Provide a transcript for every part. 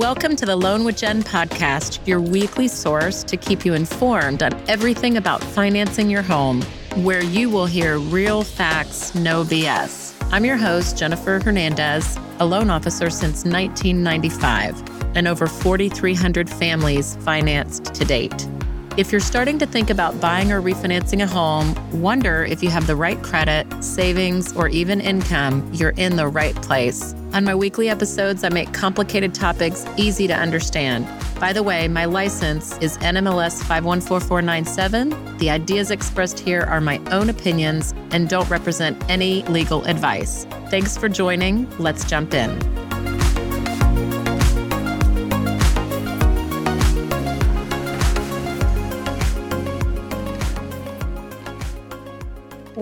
Welcome to the Loan with Jen podcast, your weekly source to keep you informed on everything about financing your home, where you will hear real facts, no BS. I'm your host, Jennifer Hernandez, a loan officer since 1995, and over 4,300 families financed to date. If you're starting to think about buying or refinancing a home, wonder if you have the right credit, savings, or even income, you're in the right place. On my weekly episodes, I make complicated topics easy to understand. By the way, my license is NMLS 514497. The ideas expressed here are my own opinions and don't represent any legal advice. Thanks for joining. Let's jump in.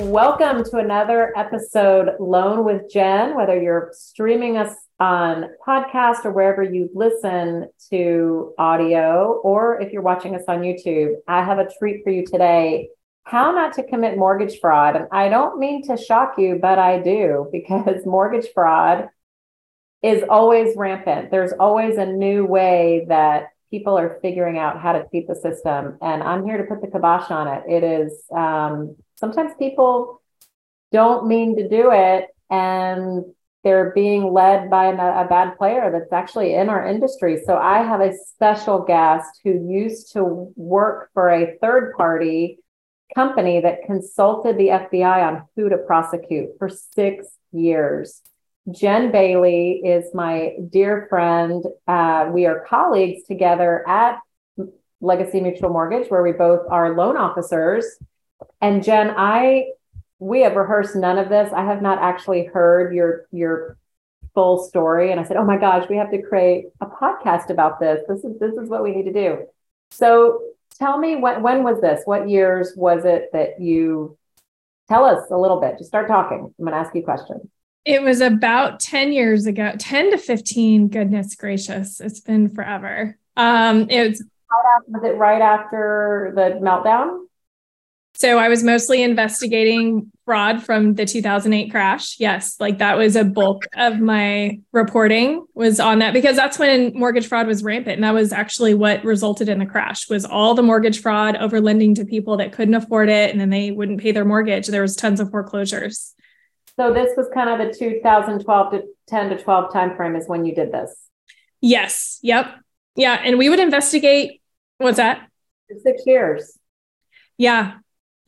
Welcome to another episode Loan with Jen. Whether you're streaming us on podcast or wherever you listen to audio, or if you're watching us on YouTube, I have a treat for you today. How not to commit mortgage fraud. And I don't mean to shock you, but I do because mortgage fraud is always rampant. There's always a new way that people are figuring out how to cheat the system. And I'm here to put the kibosh on it. It is um, sometimes people don't mean to do it and they're being led by a, a bad player that's actually in our industry. So I have a special guest who used to work for a third party company that consulted the FBI on who to prosecute for six years. Jenn Bailey is my dear friend. Uh, we are colleagues together at Legacy Mutual Mortgage, where we both are loan officers. And Jen, I we have rehearsed none of this. I have not actually heard your your full story. And I said, Oh my gosh, we have to create a podcast about this. This is this is what we need to do. So tell me when when was this? What years was it that you tell us a little bit? Just start talking. I'm gonna ask you questions. It was about 10 years ago, 10 to 15. Goodness gracious. It's been forever. Um, it was, was it right after the meltdown? So I was mostly investigating fraud from the 2008 crash. Yes, like that was a bulk of my reporting was on that because that's when mortgage fraud was rampant and that was actually what resulted in the crash was all the mortgage fraud over lending to people that couldn't afford it and then they wouldn't pay their mortgage. There was tons of foreclosures. So this was kind of the 2012 to 10 to 12 timeframe is when you did this. Yes. Yep. Yeah, and we would investigate what's that? 6 years. Yeah.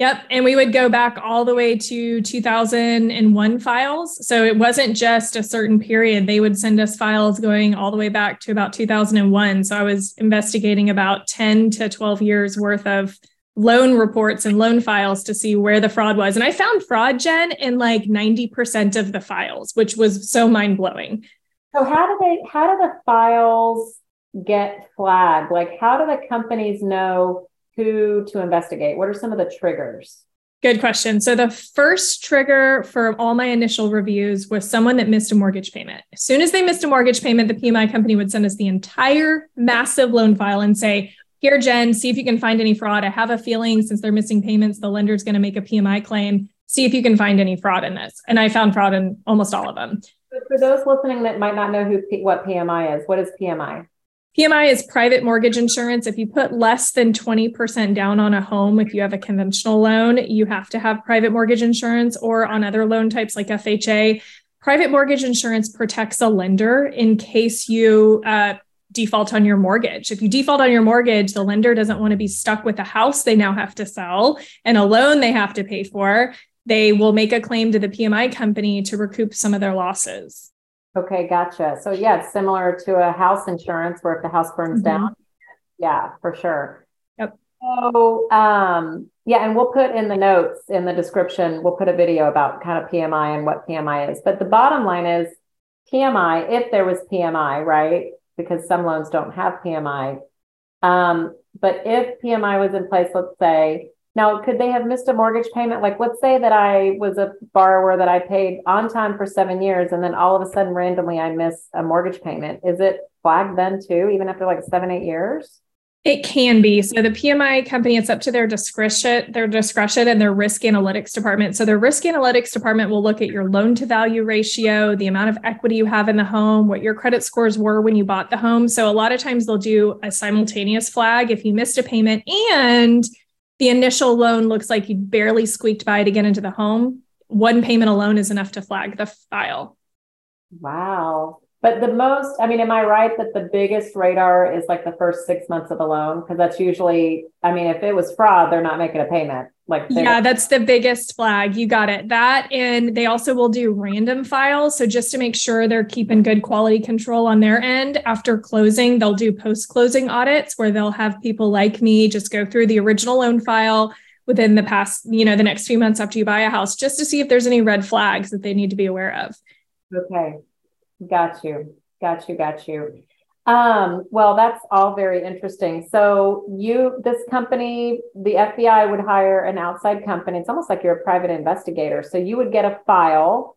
Yep. And we would go back all the way to 2001 files. So it wasn't just a certain period. They would send us files going all the way back to about 2001. So I was investigating about 10 to 12 years worth of loan reports and loan files to see where the fraud was. And I found fraud, Jen, in like 90% of the files, which was so mind blowing. So how do they, how do the files get flagged? Like, how do the companies know who to investigate? What are some of the triggers? Good question. So, the first trigger for all my initial reviews was someone that missed a mortgage payment. As soon as they missed a mortgage payment, the PMI company would send us the entire massive loan file and say, Here, Jen, see if you can find any fraud. I have a feeling since they're missing payments, the lender's going to make a PMI claim. See if you can find any fraud in this. And I found fraud in almost all of them. But for those listening that might not know who what PMI is, what is PMI? PMI is private mortgage insurance. If you put less than 20% down on a home, if you have a conventional loan, you have to have private mortgage insurance or on other loan types like FHA. Private mortgage insurance protects a lender in case you uh, default on your mortgage. If you default on your mortgage, the lender doesn't want to be stuck with a house they now have to sell and a loan they have to pay for. They will make a claim to the PMI company to recoup some of their losses. Okay, gotcha. So yeah, it's similar to a house insurance where if the house burns mm-hmm. down, yeah, for sure. Yep. So um, yeah, and we'll put in the notes in the description, we'll put a video about kind of PMI and what PMI is. But the bottom line is PMI, if there was PMI, right? Because some loans don't have PMI. Um, but if PMI was in place, let's say now, could they have missed a mortgage payment? Like, let's say that I was a borrower that I paid on time for seven years, and then all of a sudden, randomly, I miss a mortgage payment. Is it flagged then too, even after like seven, eight years? It can be. So the PMI company, it's up to their discretion, their discretion and their risk analytics department. So their risk analytics department will look at your loan to value ratio, the amount of equity you have in the home, what your credit scores were when you bought the home. So a lot of times they'll do a simultaneous flag if you missed a payment and the initial loan looks like you barely squeaked by to get into the home. One payment alone is enough to flag the file. Wow. But the most, I mean, am I right that the biggest radar is like the first six months of the loan? Because that's usually, I mean, if it was fraud, they're not making a payment. Like, yeah, that's the biggest flag. You got it. That, and they also will do random files. So just to make sure they're keeping good quality control on their end, after closing, they'll do post closing audits where they'll have people like me just go through the original loan file within the past, you know, the next few months after you buy a house, just to see if there's any red flags that they need to be aware of. Okay. Got you. Got you. Got you. Um, well, that's all very interesting. So you, this company, the FBI would hire an outside company. It's almost like you're a private investigator. So you would get a file,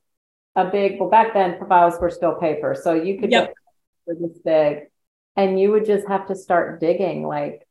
a big, well, back then files were still paper. So you could yep. get this big and you would just have to start digging like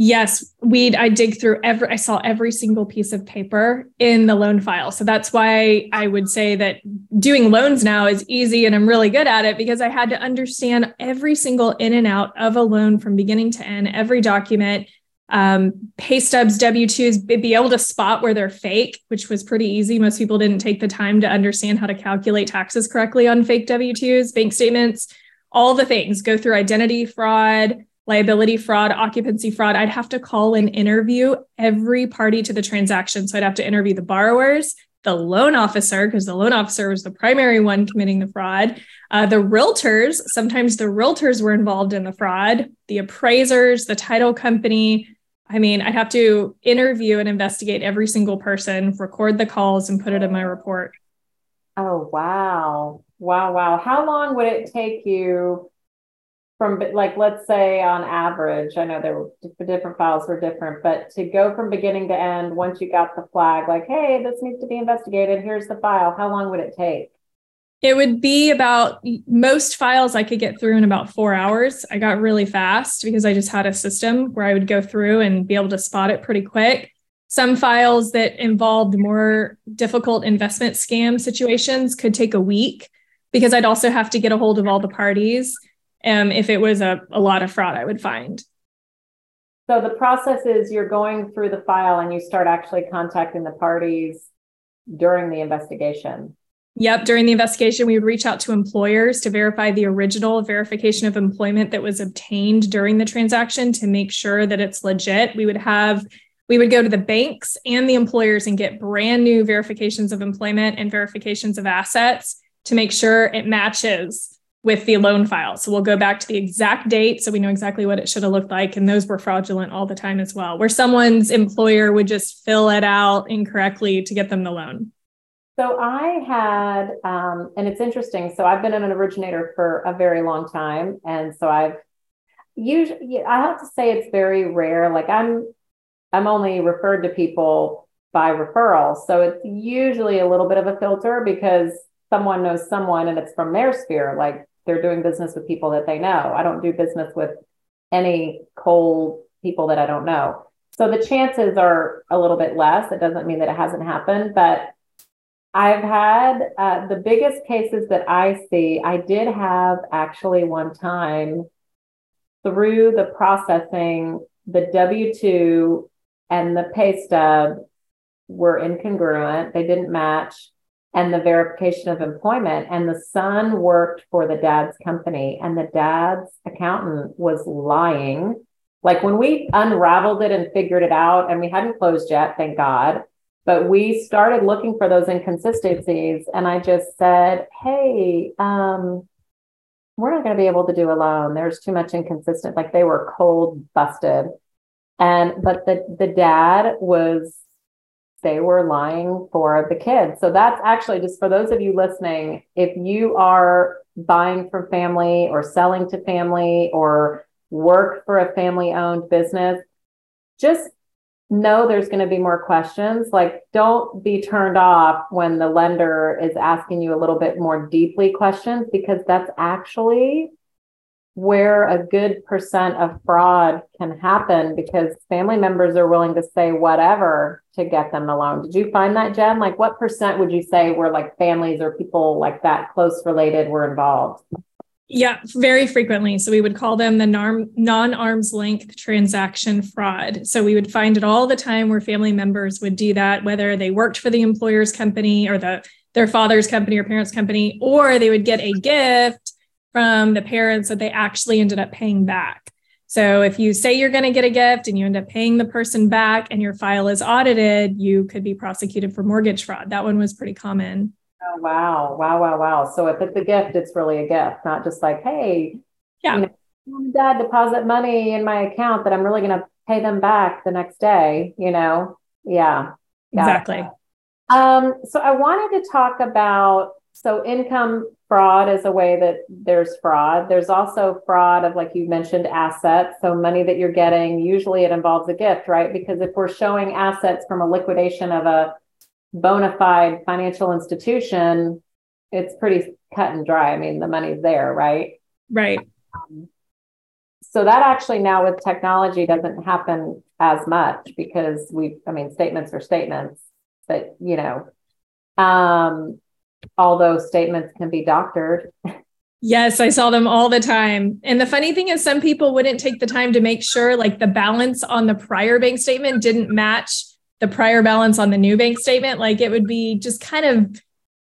yes we'd i dig through every i saw every single piece of paper in the loan file. So that's why i would say that doing loans now is easy and i'm really good at it because i had to understand every single in and out of a loan from beginning to end every document um, pay stubs w2s be able to spot where they're fake which was pretty easy. Most people didn't take the time to understand how to calculate taxes correctly on fake w2s bank statements all the things go through identity fraud liability fraud, occupancy fraud, I'd have to call and interview every party to the transaction. So I'd have to interview the borrowers, the loan officer, because the loan officer was the primary one committing the fraud, uh, the realtors, sometimes the realtors were involved in the fraud, the appraisers, the title company. I mean, I'd have to interview and investigate every single person, record the calls, and put it in my report. Oh, wow. Wow, wow. How long would it take you from like let's say on average i know there were different files were different but to go from beginning to end once you got the flag like hey this needs to be investigated. Here's the file. How long would it take? It would be about most files i could get through in about four hours. I got really fast because i just had a system where i would go through and be able to spot it pretty quick. Some files that involved more difficult investment scam situations could take a week because i'd also have to get a hold of all the parties um, if it was a, a lot of fraud I would find. So the process is you're going through the file and you start actually contacting the parties during the investigation. Yep. During the investigation, we would reach out to employers to verify the original verification of employment that was obtained during the transaction to make sure that it's legit. We would have, we would go to the banks and the employers and get brand new verifications of employment and verifications of assets to make sure it matches with the loan file. So we'll go back to the exact date so we know exactly what it should have looked like. And those were fraudulent all the time as well, where someone's employer would just fill it out incorrectly to get them the loan. So I had, um, and it's interesting. So I've been an originator for a very long time. And so I've usually, I have to say it's very rare. Like I'm, I'm only referred to people by referral. So it's usually a little bit of a filter because someone knows someone and it's from their sphere. Like they're doing business with people that they know. I don't do business with any cold people that I don't know. So the chances are a little bit less. It doesn't mean that it hasn't happened, but I've had uh, the biggest cases that I see. I did have actually one time through the processing, the W 2 and the pay stub were incongruent, they didn't match and the verification of employment. And the son worked for the dad's company, and the dad's accountant was lying. Like when we unraveled it and figured it out, and we hadn't closed yet, thank God, but we started looking for those inconsistencies. And I just said, Hey, um, we're not going to be able to do a loan. There's too much inconsistent. Like they were cold busted. And, but the, the dad was they were lying for the kids. So that's actually just for those of you listening, if you are buying from family or selling to family or work for a family owned business, just know there's going to be more questions. Like, don't be turned off when the lender is asking you a little bit more deeply questions because that's actually where a good percent of fraud can happen because family members are willing to say whatever to get them the loan. Did you find that, Jen? Like, what percent would you say were like families or people like that close related were involved? Yeah, very frequently. So we would call them the non arm's length transaction fraud. So we would find it all the time where family members would do that, whether they worked for the employer's company or the their father's company or parents' company, or they would get a gift from the parents that they actually ended up paying back. So if you say you're going to get a gift and you end up paying the person back and your file is audited, you could be prosecuted for mortgage fraud. That one was pretty common. Oh, wow. Wow. Wow. Wow. So if it's a gift, it's really a gift, not just like, hey, yeah. You know, dad deposit money in my account that I'm really going to pay them back the next day, you know? Yeah. Exactly. Um, so I wanted to talk about so income fraud is a way that there's fraud. There's also fraud of like you mentioned assets. So money that you're getting, usually it involves a gift, right? Because if we're showing assets from a liquidation of a bona fide financial institution, it's pretty cut and dry. I mean, the money's there, right? Right. Um, so that actually now with technology doesn't happen as much because we, I mean, statements are statements, but you know, um, although statements can be doctored. Yes, I saw them all the time. And the funny thing is, some people wouldn't take the time to make sure like the balance on the prior bank statement didn't match the prior balance on the new bank statement, like it would be just kind of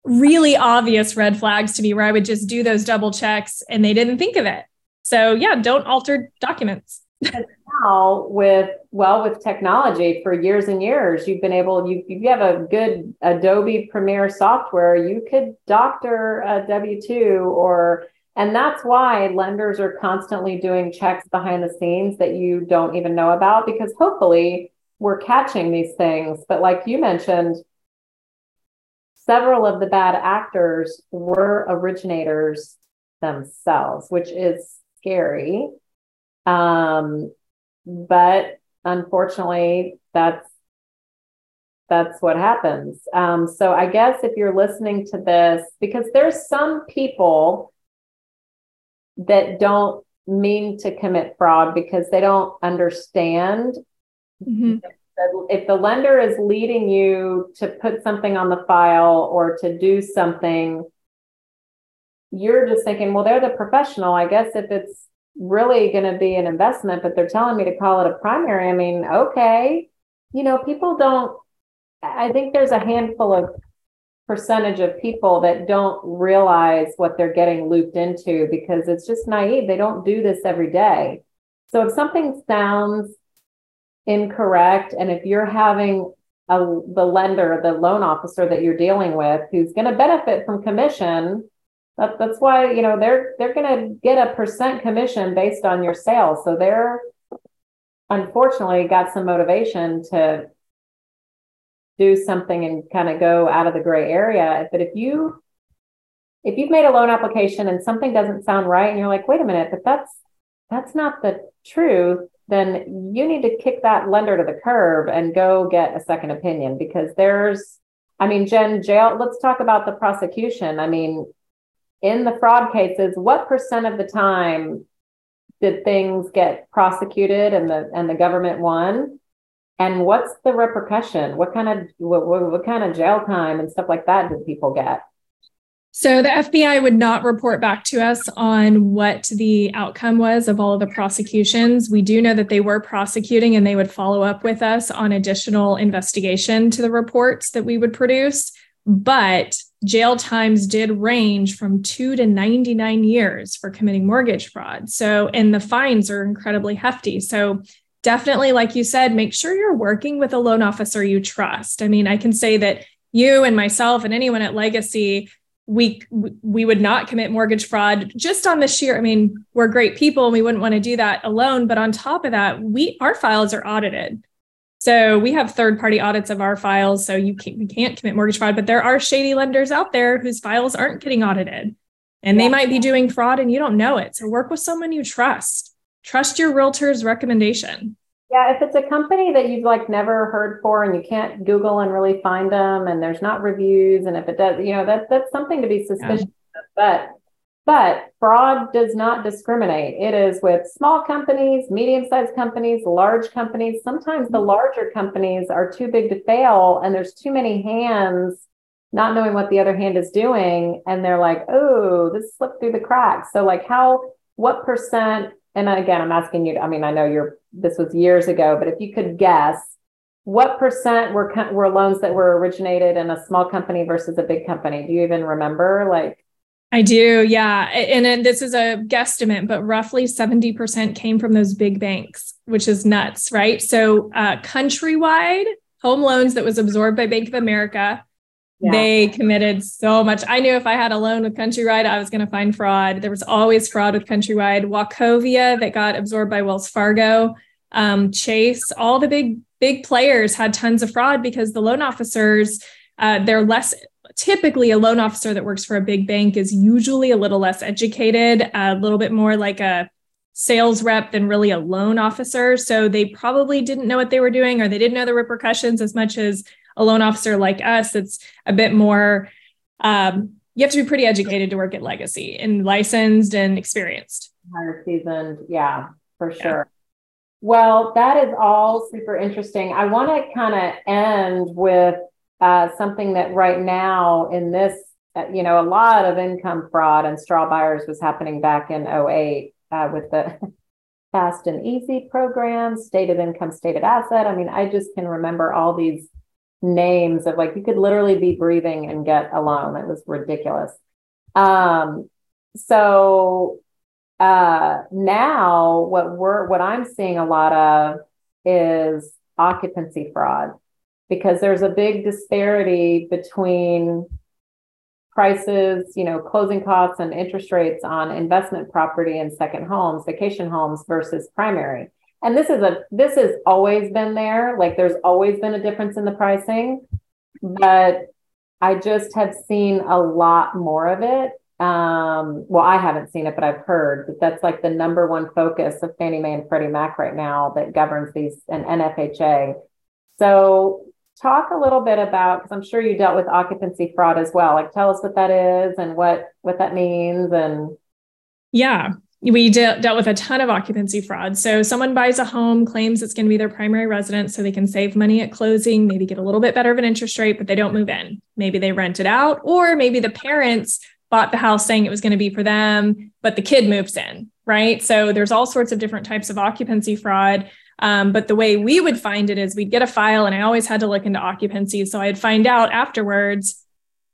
really obvious red flags to me where I would just do those double checks and they didn't think of it. So, yeah, don't alter documents. Now with well with technology for years and years you've been able you you have a good adobe premiere software you could doctor a w2 or and that's why lenders are constantly doing checks behind the scenes that you don't even know about because hopefully we're catching these things. But like you mentioned, several of the bad actors were originators themselves, which is scary. Um, but unfortunately, that's that's what happens. Um, so I guess if you're listening to this, because there's some people that don't mean to commit fraud because they don't understand Mm-hmm. If the lender is leading you to put something on the file or to do something, you're just thinking, well, they're the professional. I guess if it's really going to be an investment, but they're telling me to call it a primary, I mean, okay. You know, people don't, I think there's a handful of percentage of people that don't realize what they're getting looped into because it's just naive. They don't do this every day. So if something sounds incorrect and if you're having a, the lender the loan officer that you're dealing with who's going to benefit from commission that, that's why you know they're they're going to get a percent commission based on your sales so they're unfortunately got some motivation to do something and kind of go out of the gray area but if you if you've made a loan application and something doesn't sound right and you're like wait a minute but that's that's not the truth then you need to kick that lender to the curb and go get a second opinion because there's, I mean, Jen, jail, let's talk about the prosecution. I mean, in the fraud cases, what percent of the time did things get prosecuted and the and the government won? And what's the repercussion? What kind of what, what, what kind of jail time and stuff like that did people get? So the FBI would not report back to us on what the outcome was of all of the prosecutions. We do know that they were prosecuting and they would follow up with us on additional investigation to the reports that we would produce. But jail times did range from two to 99 years for committing mortgage fraud. So, and the fines are incredibly hefty. So, definitely, like you said, make sure you're working with a loan officer you trust. I mean, I can say that you and myself and anyone at Legacy we we would not commit mortgage fraud just on the sheer i mean we're great people and we wouldn't want to do that alone but on top of that we our files are audited so we have third party audits of our files so you can't, we can't commit mortgage fraud but there are shady lenders out there whose files aren't getting audited and yeah. they might be doing fraud and you don't know it so work with someone you trust trust your realtor's recommendation yeah, if it's a company that you've like never heard for and you can't Google and really find them and there's not reviews and if it does, you know, that that's something to be suspicious yeah. of. But But fraud does not discriminate. It is with small companies, medium sized companies, large companies. Sometimes the mm-hmm. larger companies are too big to fail and there's too many hands not knowing what the other hand is doing. And they're like, oh, this slipped through the cracks. So, like, how, what percent, and again, I'm asking you, I mean, I know you're, this was years ago, but if you could guess, what percent were were loans that were originated in a small company versus a big company? Do you even remember? Like, I do, yeah. And, and this is a guesstimate, but roughly 70% came from those big banks, which is nuts, right? So, uh, countrywide home loans that was absorbed by Bank of America, yeah. they committed so much. I knew if I had a loan with Countrywide, I was going to find fraud. There was always fraud with Countrywide. Wachovia that got absorbed by Wells Fargo, um, Chase, all the big, big players had tons of fraud because the loan officers, uh, they're less typically a loan officer that works for a big bank is usually a little less educated, a little bit more like a sales rep than really a loan officer. So they probably didn't know what they were doing or they didn't know the repercussions as much as a loan officer like us. It's a bit more, um, you have to be pretty educated to work at Legacy and licensed and experienced. Higher seasoned. Yeah, for sure. Yeah. Well, that is all super interesting. I want to kind of end with uh, something that right now in this, uh, you know, a lot of income fraud and straw buyers was happening back in 08 uh, with the fast and easy program, stated income, stated asset. I mean, I just can remember all these names of like you could literally be breathing and get a loan. It was ridiculous. Um, so uh, now what we're what I'm seeing a lot of is occupancy fraud because there's a big disparity between prices, you know, closing costs and interest rates on investment property and second homes, vacation homes versus primary. And this is a this has always been there. Like there's always been a difference in the pricing, but I just have seen a lot more of it. Um, well, I haven't seen it, but I've heard that that's like the number one focus of Fannie Mae and Freddie Mac right now that governs these and NFHA. So talk a little bit about because i'm sure you dealt with occupancy fraud as well. Like tell us what that is and what what that means and yeah we de- dealt with a ton of occupancy fraud. So someone buys a home claims it's going to be their primary residence so they can save money at closing maybe get a little bit better of an interest rate but they don't move in. Maybe they rent it out or maybe the parents bought the house saying it was going to be for them but the kid moves in right? So there's all sorts of different types of occupancy fraud um, but the way we would find it is we'd get a file, and I always had to look into occupancy. So I'd find out afterwards,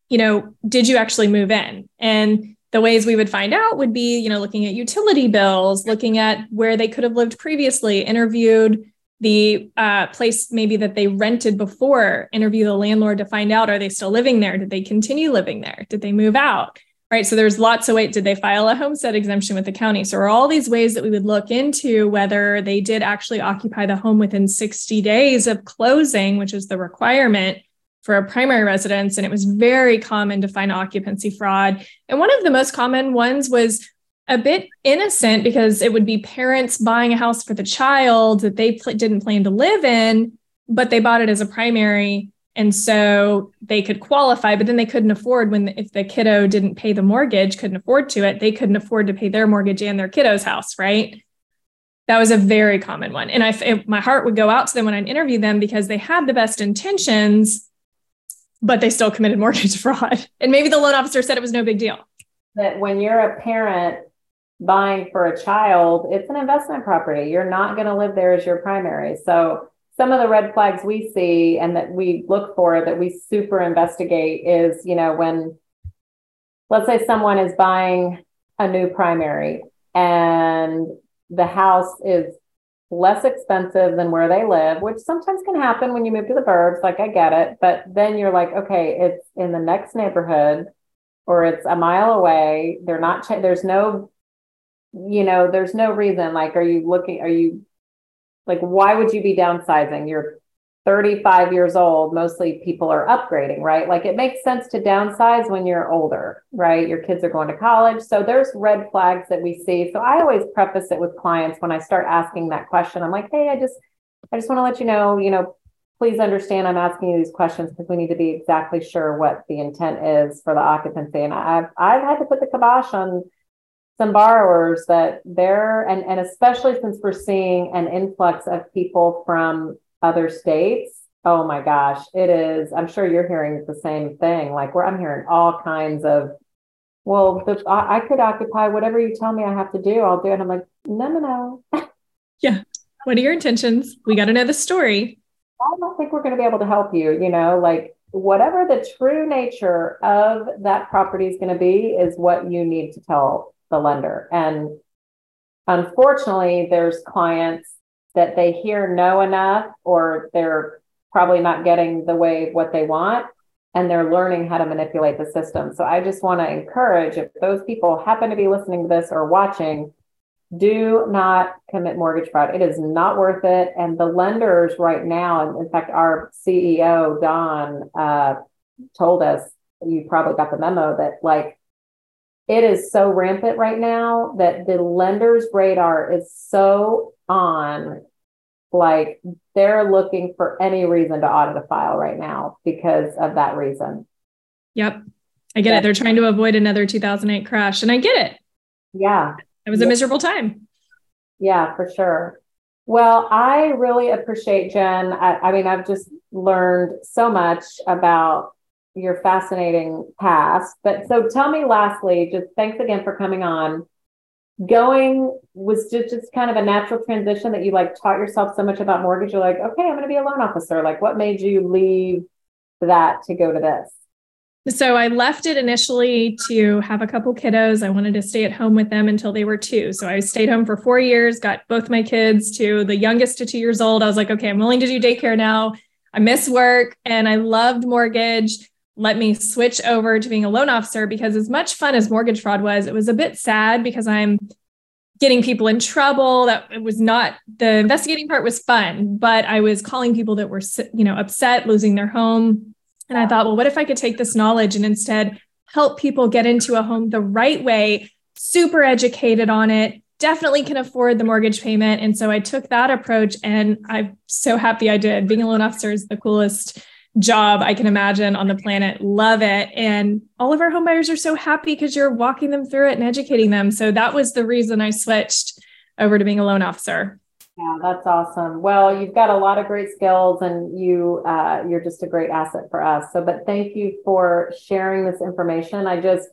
you know, did you actually move in? And the ways we would find out would be, you know, looking at utility bills, looking at where they could have lived previously, interviewed the uh, place maybe that they rented before, interview the landlord to find out are they still living there? Did they continue living there? Did they move out? Right? So there's lots of ways. Did they file a homestead exemption with the county? So are all these ways that we would look into whether they did actually occupy the home within 60 days of closing, which is the requirement for a primary residence. And it was very common to find occupancy fraud. And one of the most common ones was a bit innocent because it would be parents buying a house for the child that they pl- didn't plan to live in, but they bought it as a primary and so they could qualify but then they couldn't afford when if the kiddo didn't pay the mortgage couldn't afford to it they couldn't afford to pay their mortgage and their kiddo's house right? That was a very common one. And i it, my heart would go out to them when i'd interview them because they had the best intentions but they still committed mortgage fraud. And maybe the loan officer said it was no big deal. That when you're a parent buying for a child it's an investment property. You're not going to live there as your primary. So some of the red flags we see and that we look for that we super investigate is, you know, when let's say someone is buying a new primary and the house is less expensive than where they live, which sometimes can happen when you move to the burbs. Like I get it, but then you're like, okay, it's in the next neighborhood or it's a mile away. They're not. Ch- there's no, you know, there's no reason. Like, are you looking? Are you like, why would you be downsizing? You're 35 years old. Mostly people are upgrading, right? Like, it makes sense to downsize when you're older, right? Your kids are going to college. So there's red flags that we see. So I always preface it with clients when I start asking that question. I'm like, hey, I just, I just want to let you know, you know, please understand I'm asking you these questions because we need to be exactly sure what the intent is for the occupancy. And I've I've had to put the kibosh on some borrowers that they're and and especially since we're seeing an influx of people from other states oh my gosh it is i'm sure you're hearing the same thing. Like where i'm hearing all kinds of well the, I, I could occupy whatever you tell me i have to do i'll do it. And i'm like no no no. Yeah. What are your intentions? We got to know the story. I don't think we're going to be able to help you you know like whatever the true nature of that property is going to be is what you need to tell the lender. And unfortunately, there's clients that they hear no enough or they're probably not getting the way what they want and they're learning how to manipulate the system. So I just want to encourage if those people happen to be listening to this or watching, do not commit mortgage fraud. It is not worth it. And the lenders right now, and in fact, our CEO, Don, uh, told us, you probably got the memo that like it is so rampant right now that the lender's radar is so on like they're looking for any reason to audit a file right now because of that reason. Yep. I get yeah. it. They're trying to avoid another 2008 crash and I get it. Yeah. It was a miserable time. Yeah, for sure. Well, I really appreciate Jen. I, I mean, I've just learned so much about your fascinating past. But so tell me lastly, just thanks again for coming on. Going was just, just kind of a natural transition that you like taught yourself so much about mortgage. You're like, okay, I'm going to be a loan officer. Like, what made you leave that to go to this? So I left it initially to have a couple kiddos. I wanted to stay at home with them until they were two. So I stayed home for four years, got both my kids to the youngest to two years old. I was like, okay, I'm willing to do daycare now. I miss work and I loved mortgage let me switch over to being a loan officer because as much fun as mortgage fraud was, it was a bit sad because I'm getting people in trouble. That it was not the investigating part was fun but i was calling people that were you know upset losing their home. And i thought well what if i could take this knowledge and instead help people get into a home the right way super educated on it definitely can afford the mortgage payment. And so i took that approach and i'm so happy i did. Being a loan officer is the coolest job I can imagine on the planet. Love it. And all of our homebuyers are so happy because you're walking them through it and educating them. So that was the reason I switched over to being a loan officer. Yeah, that's awesome. Well, you've got a lot of great skills and you uh, you're just a great asset for us. So but thank you for sharing this information. I just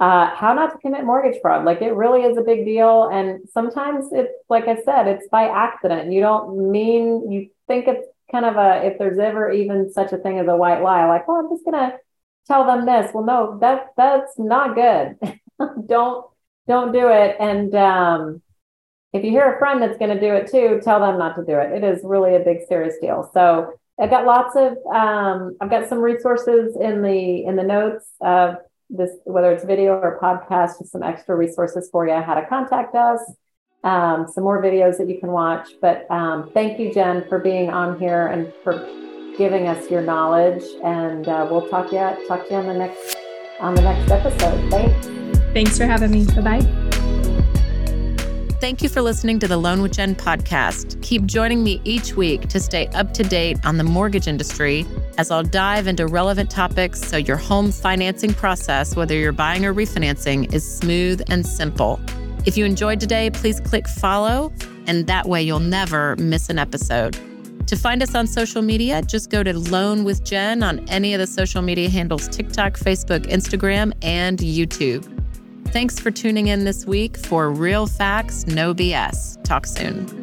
uh, how not to commit mortgage fraud. Like it really is a big deal. And sometimes it's, like I said, it's by accident. You don't mean, you think it's kind of a if there's ever even such a thing as a white lie, like, well, I'm just gonna tell them this. Well, no, that that's not good. don't don't do it. And um, if you hear a friend that's going to do it too, tell them not to do it. It is really a big serious deal. So I've got lots of um, I've got some resources in the in the notes of this, whether it's video or podcast, just some extra resources for you, how to contact us um, some more videos that you can watch. But um, thank you, Jen, for being on here and for giving us your knowledge. And uh, we'll talk to you talk to you on the next on the next episode. Thanks. Thanks for having me. Bye bye. Thank you for listening to the Loan with Jen podcast. Keep joining me each week to stay up to date on the mortgage industry as I'll dive into relevant topics so your home financing process, whether you're buying or refinancing, is smooth and simple. If you enjoyed today, please click follow, and that way you'll never miss an episode. To find us on social media, just go to Loan with Jen on any of the social media handles TikTok, Facebook, Instagram, and YouTube. Thanks for tuning in this week for Real Facts, No BS. Talk soon.